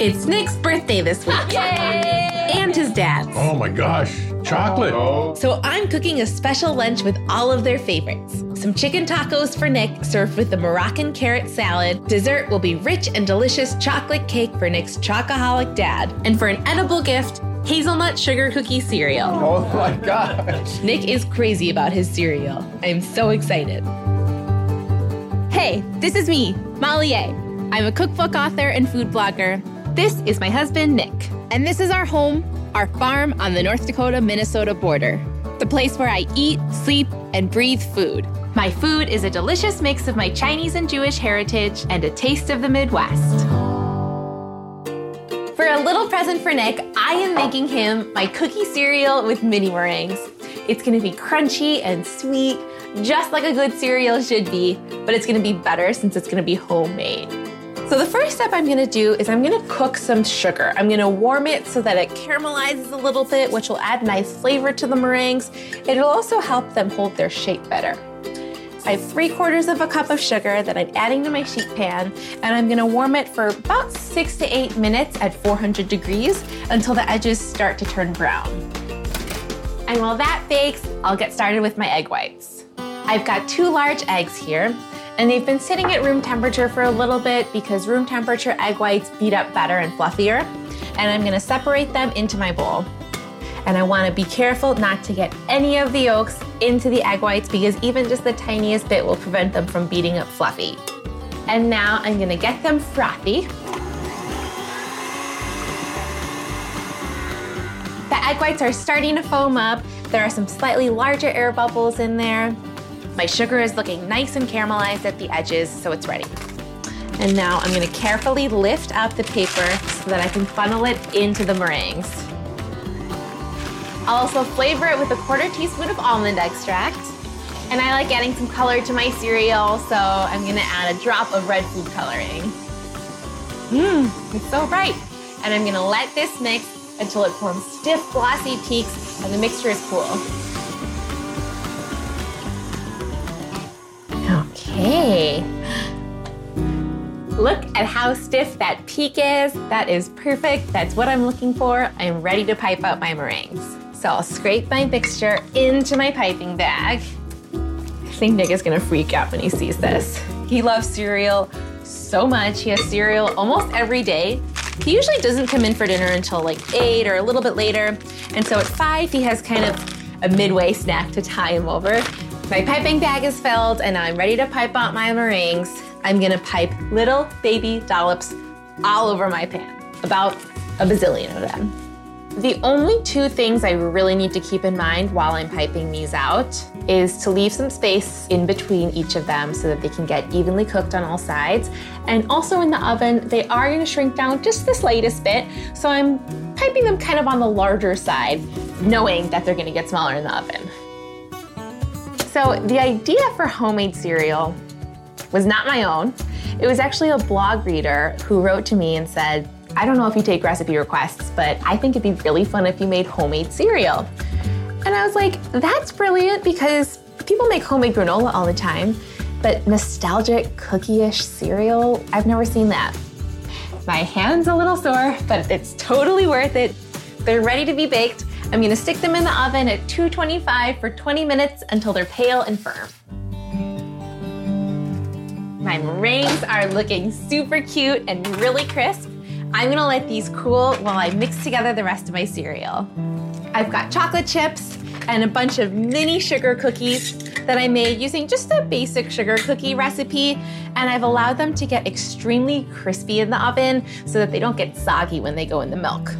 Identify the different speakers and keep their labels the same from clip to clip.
Speaker 1: It's Nick's birthday this week.
Speaker 2: Yay!
Speaker 1: And his dad's.
Speaker 3: Oh my gosh, chocolate.
Speaker 1: So I'm cooking a special lunch with all of their favorites. Some chicken tacos for Nick, served with a Moroccan carrot salad. Dessert will be rich and delicious chocolate cake for Nick's chocoholic dad. And for an edible gift, hazelnut sugar cookie cereal.
Speaker 4: Oh my gosh.
Speaker 1: Nick is crazy about his cereal. I'm so excited.
Speaker 2: Hey, this is me, Molly Yeh. I'm a cookbook author and food blogger. This is my husband, Nick. And this is our home, our farm on the North Dakota Minnesota border. The place where I eat, sleep, and breathe food. My food is a delicious mix of my Chinese and Jewish heritage and a taste of the Midwest. For a little present for Nick, I am making him my cookie cereal with mini meringues. It's gonna be crunchy and sweet, just like a good cereal should be, but it's gonna be better since it's gonna be homemade. So the first step I'm gonna do is I'm gonna cook some sugar. I'm gonna warm it so that it caramelizes a little bit, which will add nice flavor to the meringues. It'll also help them hold their shape better. I have three quarters of a cup of sugar that I'm adding to my sheet pan, and I'm gonna warm it for about six to eight minutes at 400 degrees until the edges start to turn brown. And while that bakes, I'll get started with my egg whites. I've got two large eggs here, and they've been sitting at room temperature for a little bit because room temperature egg whites beat up better and fluffier. And I'm gonna separate them into my bowl. And I wanna be careful not to get any of the yolks into the egg whites because even just the tiniest bit will prevent them from beating up fluffy. And now I'm gonna get them frothy. The egg whites are starting to foam up. There are some slightly larger air bubbles in there. My sugar is looking nice and caramelized at the edges, so it's ready. And now I'm gonna carefully lift up the paper so that I can funnel it into the meringues. I'll also flavor it with a quarter teaspoon of almond extract. And I like adding some color to my cereal, so I'm gonna add a drop of red food coloring. Mmm, it's so bright. And I'm gonna let this mix until it forms stiff, glossy peaks and the mixture is cool. Okay. Look at how stiff that peak is. That is perfect. That's what I'm looking for. I'm ready to pipe out my meringues. So I'll scrape my mixture into my piping bag. I think Nick is gonna freak out when he sees this. He loves cereal so much. He has cereal almost every day. He usually doesn't come in for dinner until like eight or a little bit later. And so at five, he has kind of a midway snack to tie him over. My piping bag is filled and I'm ready to pipe out my meringues. I'm gonna pipe little baby dollops all over my pan, about a bazillion of them. The only two things I really need to keep in mind while I'm piping these out is to leave some space in between each of them so that they can get evenly cooked on all sides. And also in the oven, they are gonna shrink down just the slightest bit. So I'm piping them kind of on the larger side, knowing that they're gonna get smaller in the oven. So the idea for homemade cereal was not my own. It was actually a blog reader who wrote to me and said, I don't know if you take recipe requests, but I think it'd be really fun if you made homemade cereal. And I was like, that's brilliant because people make homemade granola all the time, but nostalgic cookie-ish cereal, I've never seen that. My hand's a little sore, but it's totally worth it. They're ready to be baked. I'm gonna stick them in the oven at 225 for 20 minutes until they're pale and firm. My meringues are looking super cute and really crisp. I'm gonna let these cool while I mix together the rest of my cereal. I've got chocolate chips and a bunch of mini sugar cookies that I made using just a basic sugar cookie recipe, and I've allowed them to get extremely crispy in the oven so that they don't get soggy when they go in the milk.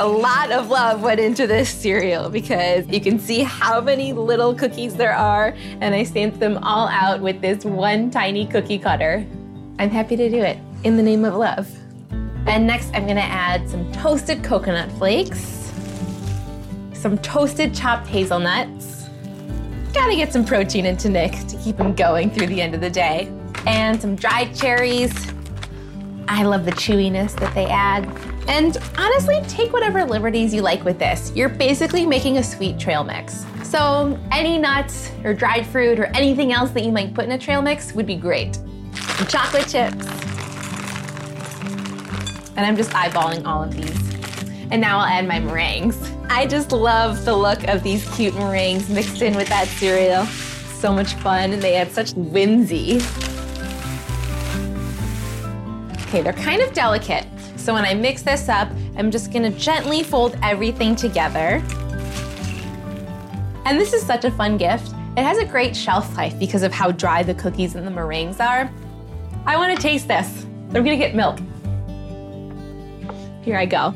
Speaker 2: A lot of love went into this cereal because you can see how many little cookies there are, and I stamped them all out with this one tiny cookie cutter. I'm happy to do it in the name of love. And next, I'm gonna add some toasted coconut flakes, some toasted chopped hazelnuts. Gotta get some protein into Nick to keep him going through the end of the day. And some dried cherries. I love the chewiness that they add. And honestly, take whatever liberties you like with this. You're basically making a sweet trail mix. So any nuts or dried fruit or anything else that you might put in a trail mix would be great. Chocolate chips. And I'm just eyeballing all of these. And now I'll add my meringues. I just love the look of these cute meringues mixed in with that cereal. So much fun, and they add such whimsy. Okay, they're kind of delicate. So when I mix this up, I'm just gonna gently fold everything together. And this is such a fun gift. It has a great shelf life because of how dry the cookies and the meringues are. I wanna taste this. I'm gonna get milk. Here I go.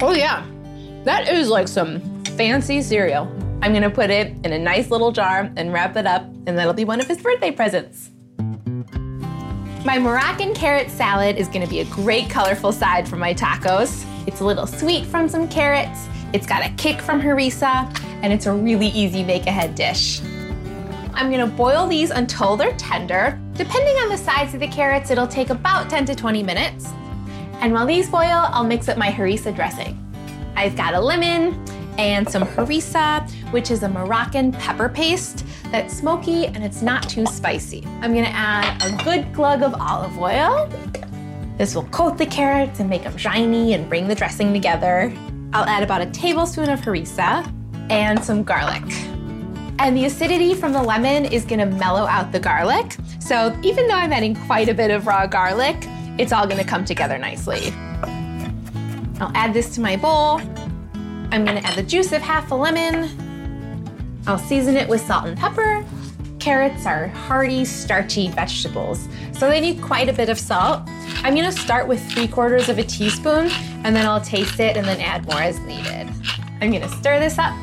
Speaker 2: Oh, yeah. That is like some fancy cereal. I'm gonna put it in a nice little jar and wrap it up, and that'll be one of his birthday presents. My Moroccan carrot salad is gonna be a great colorful side for my tacos. It's a little sweet from some carrots, it's got a kick from harissa, and it's a really easy make ahead dish. I'm gonna boil these until they're tender. Depending on the size of the carrots, it'll take about 10 to 20 minutes. And while these boil, I'll mix up my harissa dressing. I've got a lemon and some harissa, which is a Moroccan pepper paste that's smoky and it's not too spicy. I'm gonna add a good glug of olive oil. This will coat the carrots and make them shiny and bring the dressing together. I'll add about a tablespoon of harissa and some garlic. And the acidity from the lemon is gonna mellow out the garlic. So even though I'm adding quite a bit of raw garlic, it's all gonna come together nicely. I'll add this to my bowl. I'm gonna add the juice of half a lemon. I'll season it with salt and pepper. Carrots are hearty, starchy vegetables, so they need quite a bit of salt. I'm gonna start with three quarters of a teaspoon, and then I'll taste it and then add more as needed. I'm gonna stir this up.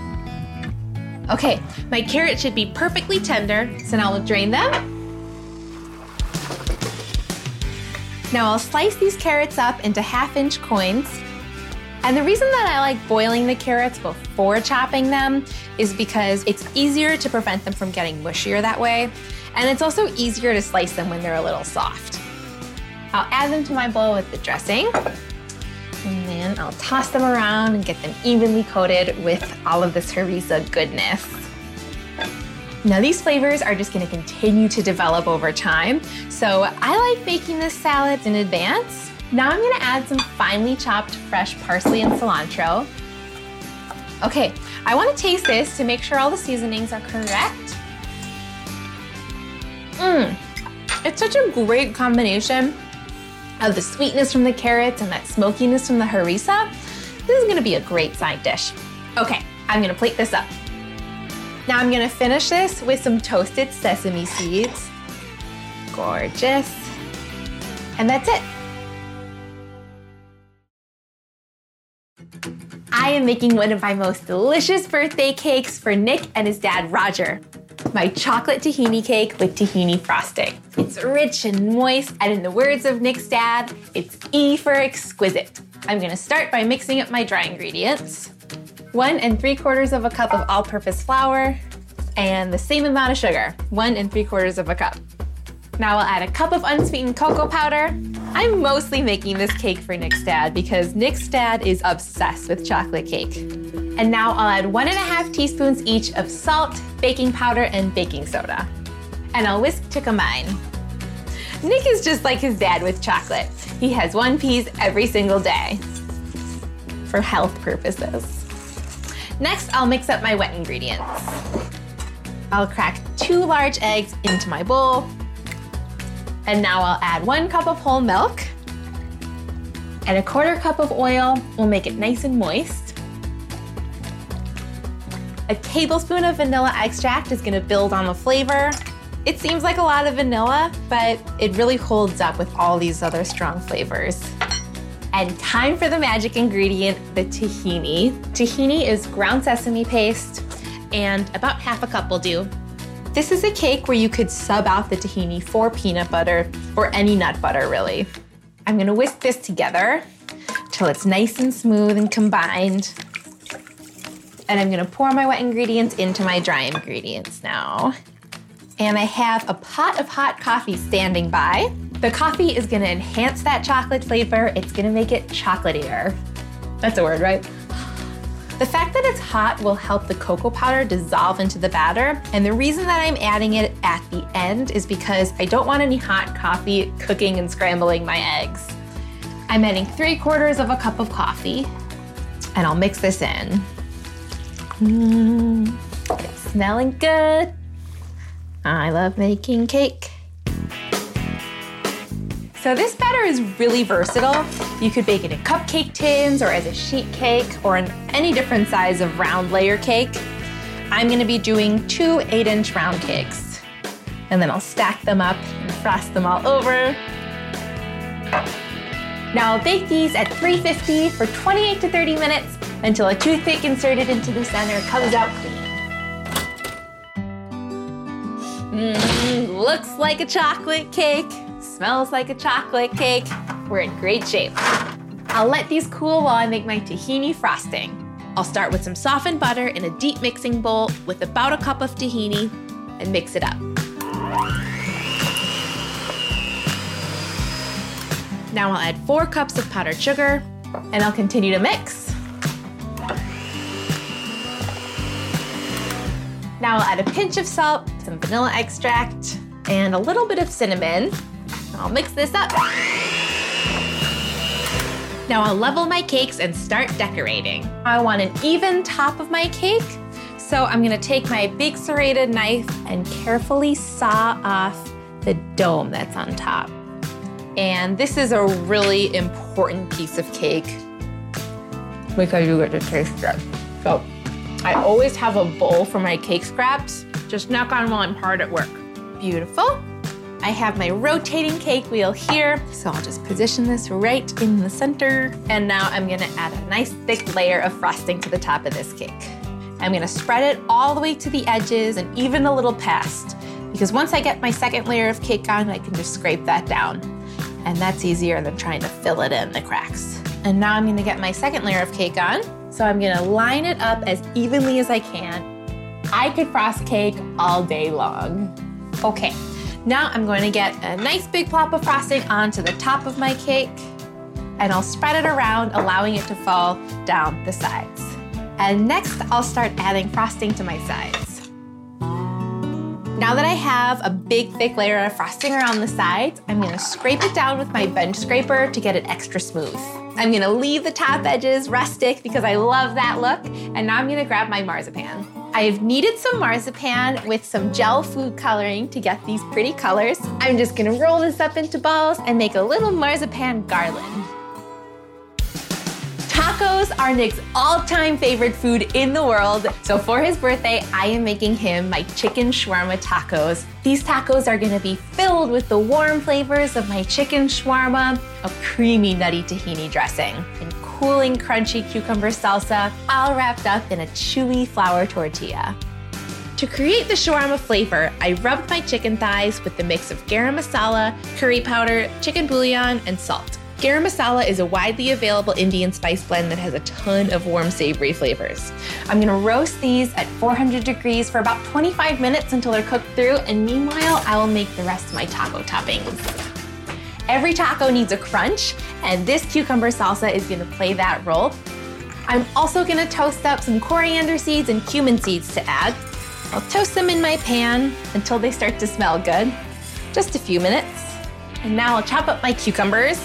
Speaker 2: Okay, my carrots should be perfectly tender, so now I'll drain them Now I'll slice these carrots up into half inch coins. And the reason that I like boiling the carrots before chopping them is because it's easier to prevent them from getting mushier that way. And it's also easier to slice them when they're a little soft. I'll add them to my bowl with the dressing. And then I'll toss them around and get them evenly coated with all of this harissa goodness. Now these flavors are just gonna continue to develop over time. So I like making this salad in advance. Now I'm gonna add some finely chopped fresh parsley and cilantro. Okay, I wanna taste this to make sure all the seasonings are correct. Mmm, it's such a great combination of the sweetness from the carrots and that smokiness from the harissa. This is gonna be a great side dish. Okay, I'm gonna plate this up. Now I'm gonna finish this with some toasted sesame seeds. Gorgeous. And that's it. I am making one of my most delicious birthday cakes for Nick and his dad, Roger. My chocolate tahini cake with tahini frosting. It's rich and moist, and in the words of Nick's dad, it's E for exquisite. I'm gonna start by mixing up my dry ingredients one and three quarters of a cup of all purpose flour, and the same amount of sugar, one and three quarters of a cup. Now I'll add a cup of unsweetened cocoa powder. I'm mostly making this cake for Nick's dad because Nick's dad is obsessed with chocolate cake. And now I'll add one and a half teaspoons each of salt, baking powder, and baking soda. And I'll whisk to combine. Nick is just like his dad with chocolate. He has one piece every single day for health purposes. Next, I'll mix up my wet ingredients. I'll crack two large eggs into my bowl. And now I'll add one cup of whole milk and a quarter cup of oil will make it nice and moist. A tablespoon of vanilla extract is gonna build on the flavor. It seems like a lot of vanilla, but it really holds up with all these other strong flavors. And time for the magic ingredient, the tahini. Tahini is ground sesame paste, and about half a cup will do. This is a cake where you could sub out the tahini for peanut butter or any nut butter, really. I'm gonna whisk this together till it's nice and smooth and combined. And I'm gonna pour my wet ingredients into my dry ingredients now. And I have a pot of hot coffee standing by. The coffee is gonna enhance that chocolate flavor. It's gonna make it chocolatier. That's a word, right? The fact that it's hot will help the cocoa powder dissolve into the batter. And the reason that I'm adding it at the end is because I don't want any hot coffee cooking and scrambling my eggs. I'm adding three quarters of a cup of coffee and I'll mix this in. Mm, it's smelling good. I love making cake. So this batter is really versatile. You could bake it in cupcake tins or as a sheet cake or in any different size of round layer cake. I'm gonna be doing two eight inch round cakes. And then I'll stack them up and frost them all over. Now I'll bake these at 350 for 28 to 30 minutes until a toothpick inserted into the center comes out clean. Mmm, looks like a chocolate cake, smells like a chocolate cake. We're in great shape. I'll let these cool while I make my tahini frosting.
Speaker 1: I'll start with some softened butter in a deep mixing bowl with about a cup of tahini and mix it up. Now I'll add four cups of powdered sugar
Speaker 2: and I'll continue to mix. Now I'll add a pinch of salt, some vanilla extract, and a little bit of cinnamon. I'll mix this up.
Speaker 1: Now I'll level my cakes and start decorating.
Speaker 2: I want an even top of my cake, so I'm gonna take my big serrated knife and carefully saw off the dome that's on top. And this is a really important piece of cake because you get to taste it. So I always have a bowl for my cake scraps. Just knock on while I'm hard at work. Beautiful. I have my rotating cake wheel here, so I'll just position this right in the center. And now I'm gonna add a nice thick layer of frosting to the top of this cake. I'm gonna spread it all the way to the edges and even a little past, because once I get my second layer of cake on, I can just scrape that down and that's easier than trying to fill it in the cracks. And now I'm gonna get my second layer of cake on. So I'm gonna line it up as evenly as I can. I could frost cake all day long. Okay, now I'm going to get a nice big plop of frosting onto the top of my cake and I'll spread it around, allowing it to fall down the sides. And next, I'll start adding frosting to my sides. Now that I have a big thick layer of frosting around the sides, I'm gonna scrape it down with my bench scraper to get it extra smooth. I'm gonna leave the top edges rustic because I love that look, and now I'm gonna grab my marzipan. I've kneaded some marzipan with some gel food coloring to get these pretty colors. I'm just gonna roll this up into balls and make a little marzipan garland. Tacos are Nick's all-time favorite food in the world. So for his birthday, I am making him my chicken shawarma tacos. These tacos are gonna be filled with the warm flavors of my chicken shawarma, a creamy nutty tahini dressing, and cooling crunchy cucumber salsa, all wrapped up in a chewy flour tortilla.
Speaker 1: To create the shawarma flavor, I rubbed my chicken thighs with the mix of garam masala, curry powder, chicken bouillon, and salt. Garam masala is a widely available Indian spice blend that has a ton of warm, savory flavors.
Speaker 2: I'm gonna roast these at 400 degrees for about 25 minutes until they're cooked through, and meanwhile, I will make the rest of my taco toppings. Every taco needs a crunch, and this cucumber salsa is gonna play that role. I'm also gonna toast up some coriander seeds and cumin seeds to add. I'll toast them in my pan until they start to smell good. Just a few minutes. And now I'll chop up my cucumbers.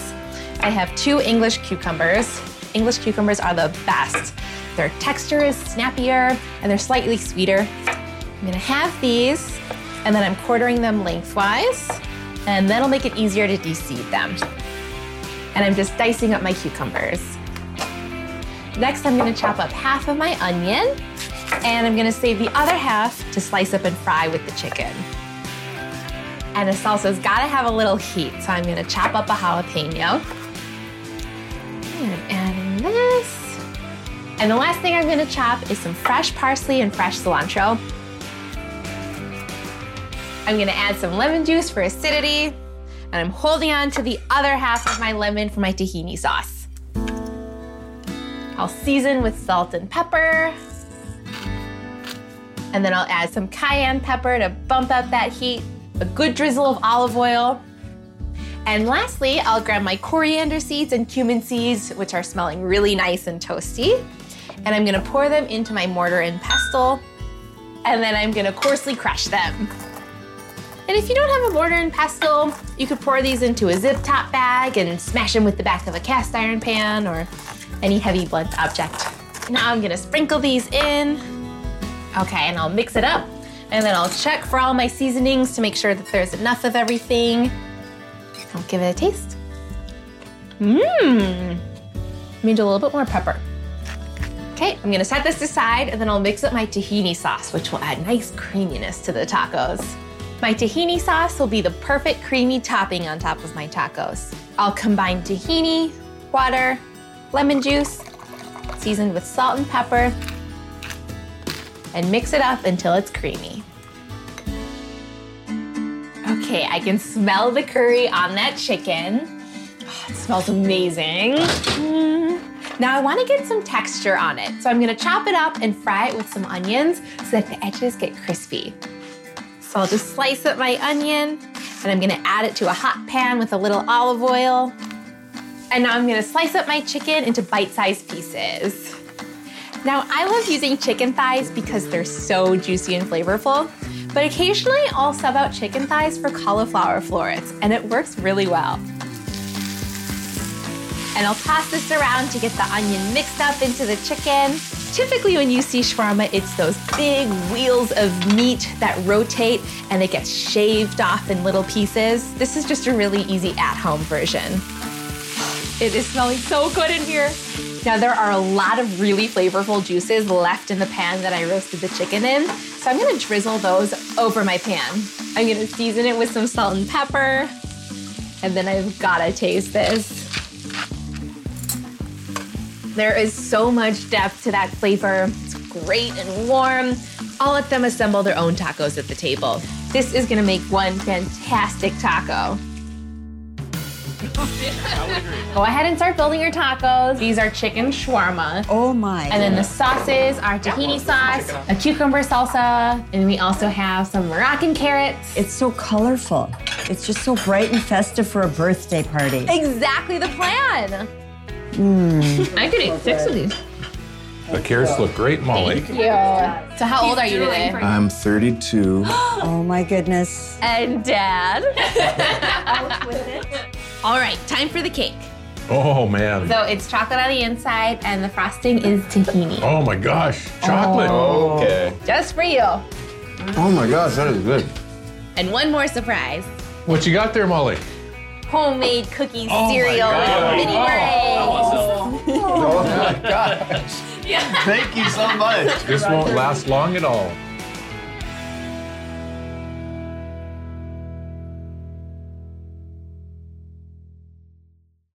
Speaker 2: I have two English cucumbers. English cucumbers are the best. Their texture is snappier and they're slightly sweeter. I'm gonna have these and then I'm quartering them lengthwise and that'll make it easier to de-seed them. And I'm just dicing up my cucumbers. Next, I'm gonna chop up half of my onion and I'm gonna save the other half to slice up and fry with the chicken. And the salsa's gotta have a little heat, so I'm gonna chop up a jalapeno. And adding this. And the last thing I'm gonna chop is some fresh parsley and fresh cilantro. I'm gonna add some lemon juice for acidity, and I'm holding on to the other half of my lemon for my tahini sauce. I'll season with salt and pepper. And then I'll add some cayenne pepper to bump up that heat, a good drizzle of olive oil. And lastly, I'll grab my coriander seeds and cumin seeds, which are smelling really nice and toasty. And I'm gonna pour them into my mortar and pestle. And then I'm gonna coarsely crush them. And if you don't have a mortar and pestle, you could pour these into a zip top bag and smash them with the back of a cast iron pan or any heavy blunt object. Now I'm gonna sprinkle these in. Okay, and I'll mix it up. And then I'll check for all my seasonings to make sure that there's enough of everything. I'll give it a taste. Mmm. Need a little bit more pepper. Okay, I'm gonna set this aside and then I'll mix up my tahini sauce, which will add nice creaminess to the tacos. My tahini sauce will be the perfect creamy topping on top of my tacos. I'll combine tahini, water, lemon juice, seasoned with salt and pepper, and mix it up until it's creamy. Okay, I can smell the curry on that chicken. Oh, it smells amazing. Mm. Now I wanna get some texture on it. So I'm gonna chop it up and fry it with some onions so that the edges get crispy. So I'll just slice up my onion and I'm gonna add it to a hot pan with a little olive oil. And now I'm gonna slice up my chicken into bite-sized pieces. Now I love using chicken thighs because they're so juicy and flavorful, but occasionally I'll sub out chicken thighs for cauliflower florets and it works really well. And I'll toss this around to get the onion mixed up into the chicken. Typically, when you see shawarma, it's those big wheels of meat that rotate and it gets shaved off in little pieces. This is just a really easy at home version. It is smelling so good in here. Now, there are a lot of really flavorful juices left in the pan that I roasted the chicken in. So I'm gonna drizzle those over my pan. I'm gonna season it with some salt and pepper. And then I've gotta taste this. There is so much depth to that flavor. It's great and warm. I'll let them assemble their own tacos at the table. This is gonna make one fantastic taco. Go ahead and start building your tacos. These are chicken shawarma.
Speaker 5: Oh my.
Speaker 2: And then the sauces are tahini sauce, a cucumber salsa, and we also have some Moroccan carrots.
Speaker 5: It's so colorful. It's just so bright and festive for a birthday party.
Speaker 2: exactly the plan. Mm.
Speaker 1: I could eat six of these.
Speaker 3: The carrots look great, Molly.
Speaker 2: Yeah. So how old are you today?
Speaker 6: I'm 32.
Speaker 5: Oh my goodness.
Speaker 2: And dad.
Speaker 1: All right, time for the cake.
Speaker 3: Oh man.
Speaker 2: So it's chocolate on the inside and the frosting is tahini.
Speaker 3: Oh my gosh. Chocolate. Oh.
Speaker 6: Okay.
Speaker 2: Just for you.
Speaker 6: Oh my gosh, that is good.
Speaker 1: And one more surprise.
Speaker 3: What you got there, Molly?
Speaker 2: Homemade cookie
Speaker 3: Oh my
Speaker 2: cereal
Speaker 3: God.
Speaker 2: with mini oh, meringues.
Speaker 6: Oh, oh my gosh. Thank you so much.
Speaker 3: This won't last long at all.